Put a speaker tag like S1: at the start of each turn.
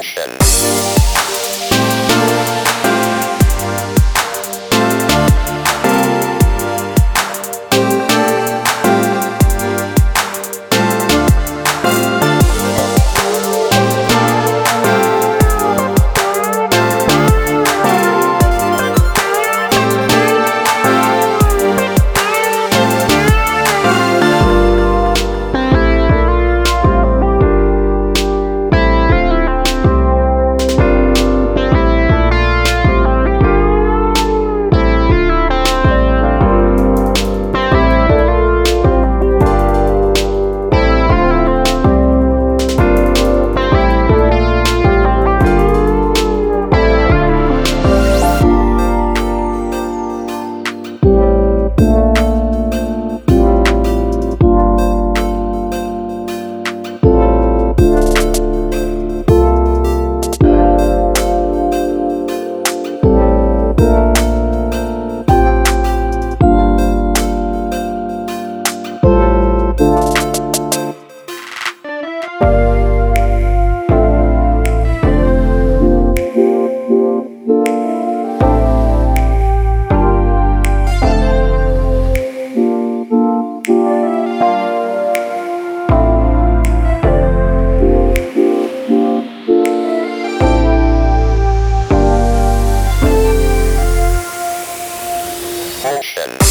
S1: Session. Session.